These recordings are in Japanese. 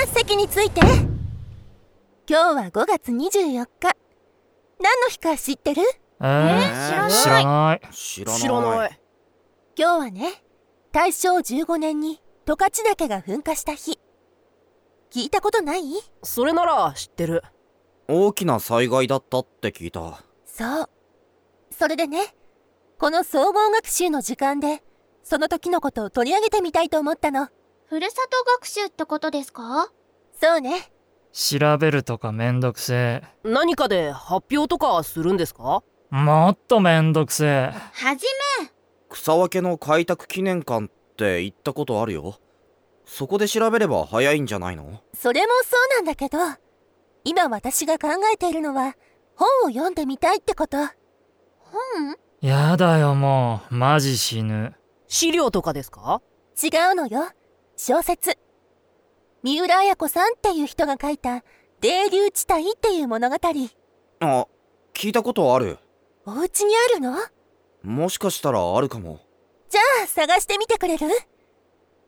あ席について。今日は5月24日。何の日か知ってる？えー、知らない。知らない。知らない。今日はね大正15年に十勝岳が噴火した日。聞いたことない？それなら知ってる。大きな災害だったって聞いた。そう。それでねこの総合学習の時間でその時のことを取り上げてみたいと思ったのふるさと学習ってことですか？そうね。調べるとかめんどくせ何かで発表とかするんですか？えもっとめんどくせえ。はじ草分けの開拓記念館って行ったことあるよ。そこで調べれば早いんじゃないの？それもそうなんだけど今私が考えているのは本を読んでみたいってこと。め本？やだよもう。マジ死ぬ。資料とかですか？違うのよ小説。三浦綾子さんっていう人が書いた「泥流地帯」っていう物語。あ聞いたことある。お家にあるの？もしかしたらあるかも。じゃあ探してみてくれる？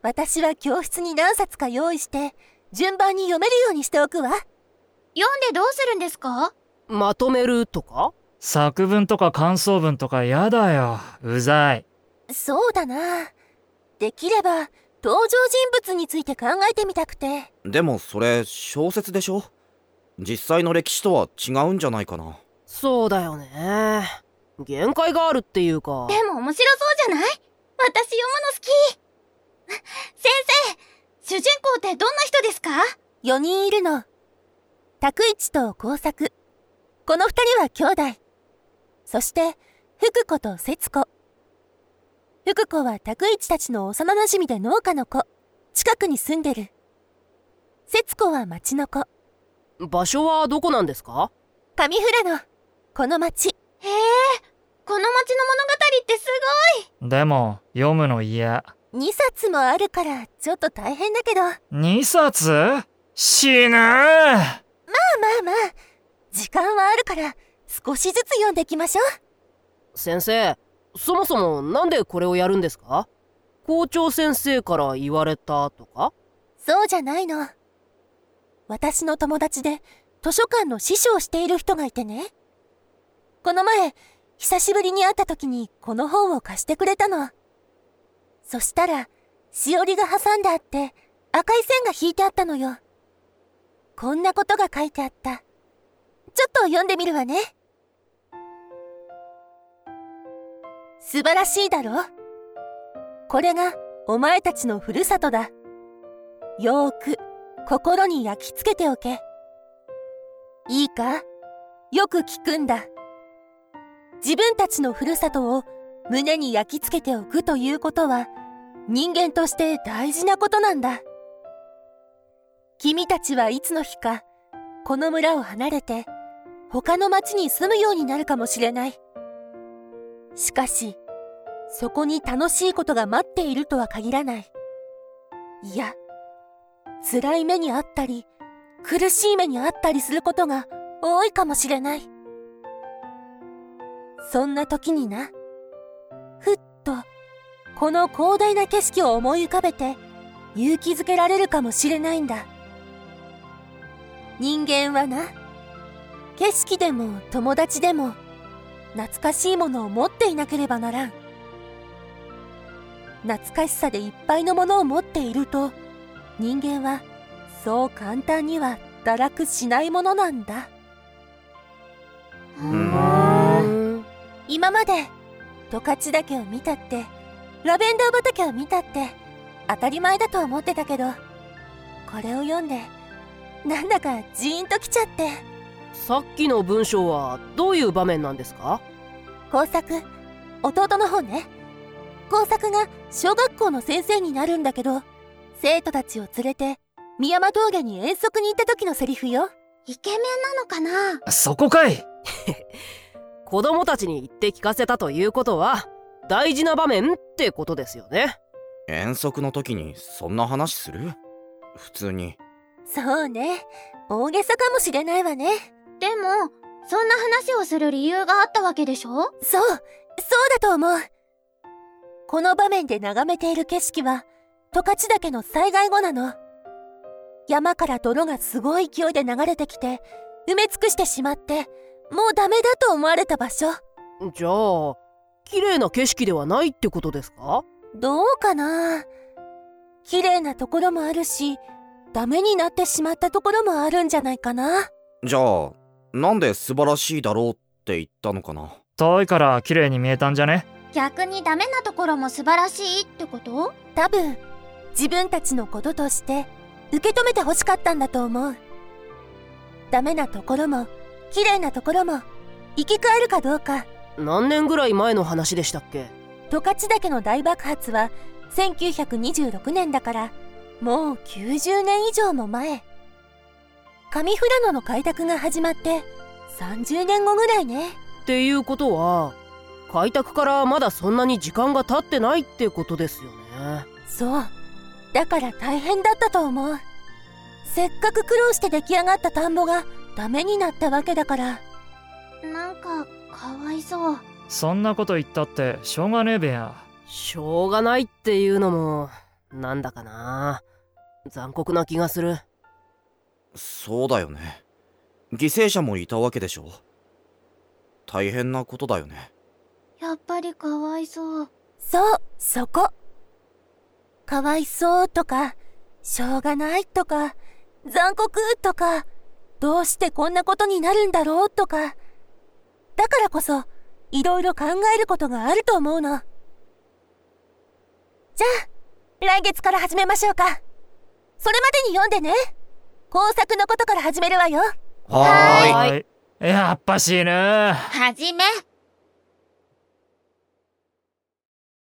私は教室に何冊か用意して順番に読めるようにしておくわ。読んでどうするんですか？まとめるとか？作文とか感想文とかやだよ。うざい。そうだな。できれば登場人物について考えてみたくて。でもそれ小説でしょ？実際の歴史とは違うんじゃないかな。そうだよね。限界があるっていうか。でも面白そうじゃない？私読むの好き。先生主人公ってどんな人ですか？4人いるの。拓一と工作。この2人は兄弟。そして福子と節子福子は拓一たちの幼馴染で農家の子。近くに住んでる。節子は町の子。場所はどこなんですか？上富良野。この町。へえこの町の物語ってすでも読むの嫌。2冊もあるからちょっと大変だけど。まあ2冊？死ぬ！まあまあ。時間はあるから少しずつ読んでいきましょう。先生そもそもなんでこれをやるんですか？校長先生から言われたとか？そうじゃないの。私の友達で図書館の師匠をしている人がいてね。この前、久しぶりに会った時にこの本を貸してくれたの。そしたら、しおりが挟んであって赤い線が引いてあったのよ。こんなことが書いてあった。ちょっと読んでみるわね。素晴らしいだろ？これがお前たちのふるさとだ。よーく心に焼き付けておけ。いいか？よく聞くんだ。自分たちのふるさとを胸に焼き付けておくということは人間として大事なことなんだ。君たちはいつの日かこの村を離れて他の町に住むようになるかもしれない。しかし、そこに楽しいことが待っているとは限らない。いや、辛い目にあったり、苦しい目にあったりすることが多いかもしれない。そんな時にな、ふっと、この広大な景色を思い浮かべて、勇気づけられるかもしれないんだ。人間はな、景色でも友達でも、懐かしいものを持っていなければならん。懐かしさでいっぱいのものを持っていると、人間はそう簡単には堕落しないものなんだ。ううん今まで十勝岳を見たってラベンダー畑を見たって当たり前だと思ってたけどこれを読んでなんだかジーンときちゃってさっきの文章はどういう場面なんですか？工作。弟の方ね。工作が小学校の先生になるんだけど生徒たちを連れて宮山峠に遠足に行った時のセリフよ。イケメンなのかな？そこかい！子供たちに言って聞かせたということは大事な場面ってことですよね。遠足の時にそんな話する？普通に。そうね。大げさかもしれないわねでもそんな話をする理由があったわけでしょ？そう、そうだと思う。この場面で眺めている景色は、十勝岳の災害後なの。山から泥がすごい勢いで流れてきて埋め尽くしてしまってもうダメだと思われた場所。じゃあ綺麗な景色ではないってことですか？どうかな？綺麗なところもあるしダメになってしまったところもあるんじゃないかな。じゃあなんで素晴らしいだろうって言ったのかな？遠いから綺麗に見えたんじゃね？逆にダメなところも素晴らしいってこと？多分自分たちのこととして受け止めて欲しかったんだと思う。ダメなところも綺麗なところも生き返るかどうか。何年ぐらい前の話でしたっけ？十勝岳の大爆発は1926年だからもう90年以上も前上富良野の開拓が始まって30年後ぐらいね。っていうことは開拓からまだそんなに時間が経ってないってことですよね。そう。だから大変だったと思う。せっかく苦労して出来上がった田んぼがダメになったわけだから。なんかかわいそう。そんなこと言ったってしょうがねえべや。しょうがないっていうのもなんだかな。残酷な気がするそうだよね。犠牲者もいたわけでしょ。大変なことだよね。やっぱりかわいそう。そうそこ。かわいそうとかしょうがないとか残酷とかどうしてこんなことになるんだろうとか。だからこそいろいろ考えることがあると思うの。じゃあ来月から始めましょうか。それまでに読んでね工作のことから始めるわよ。はーい。はい。やっぱしいね。はじめ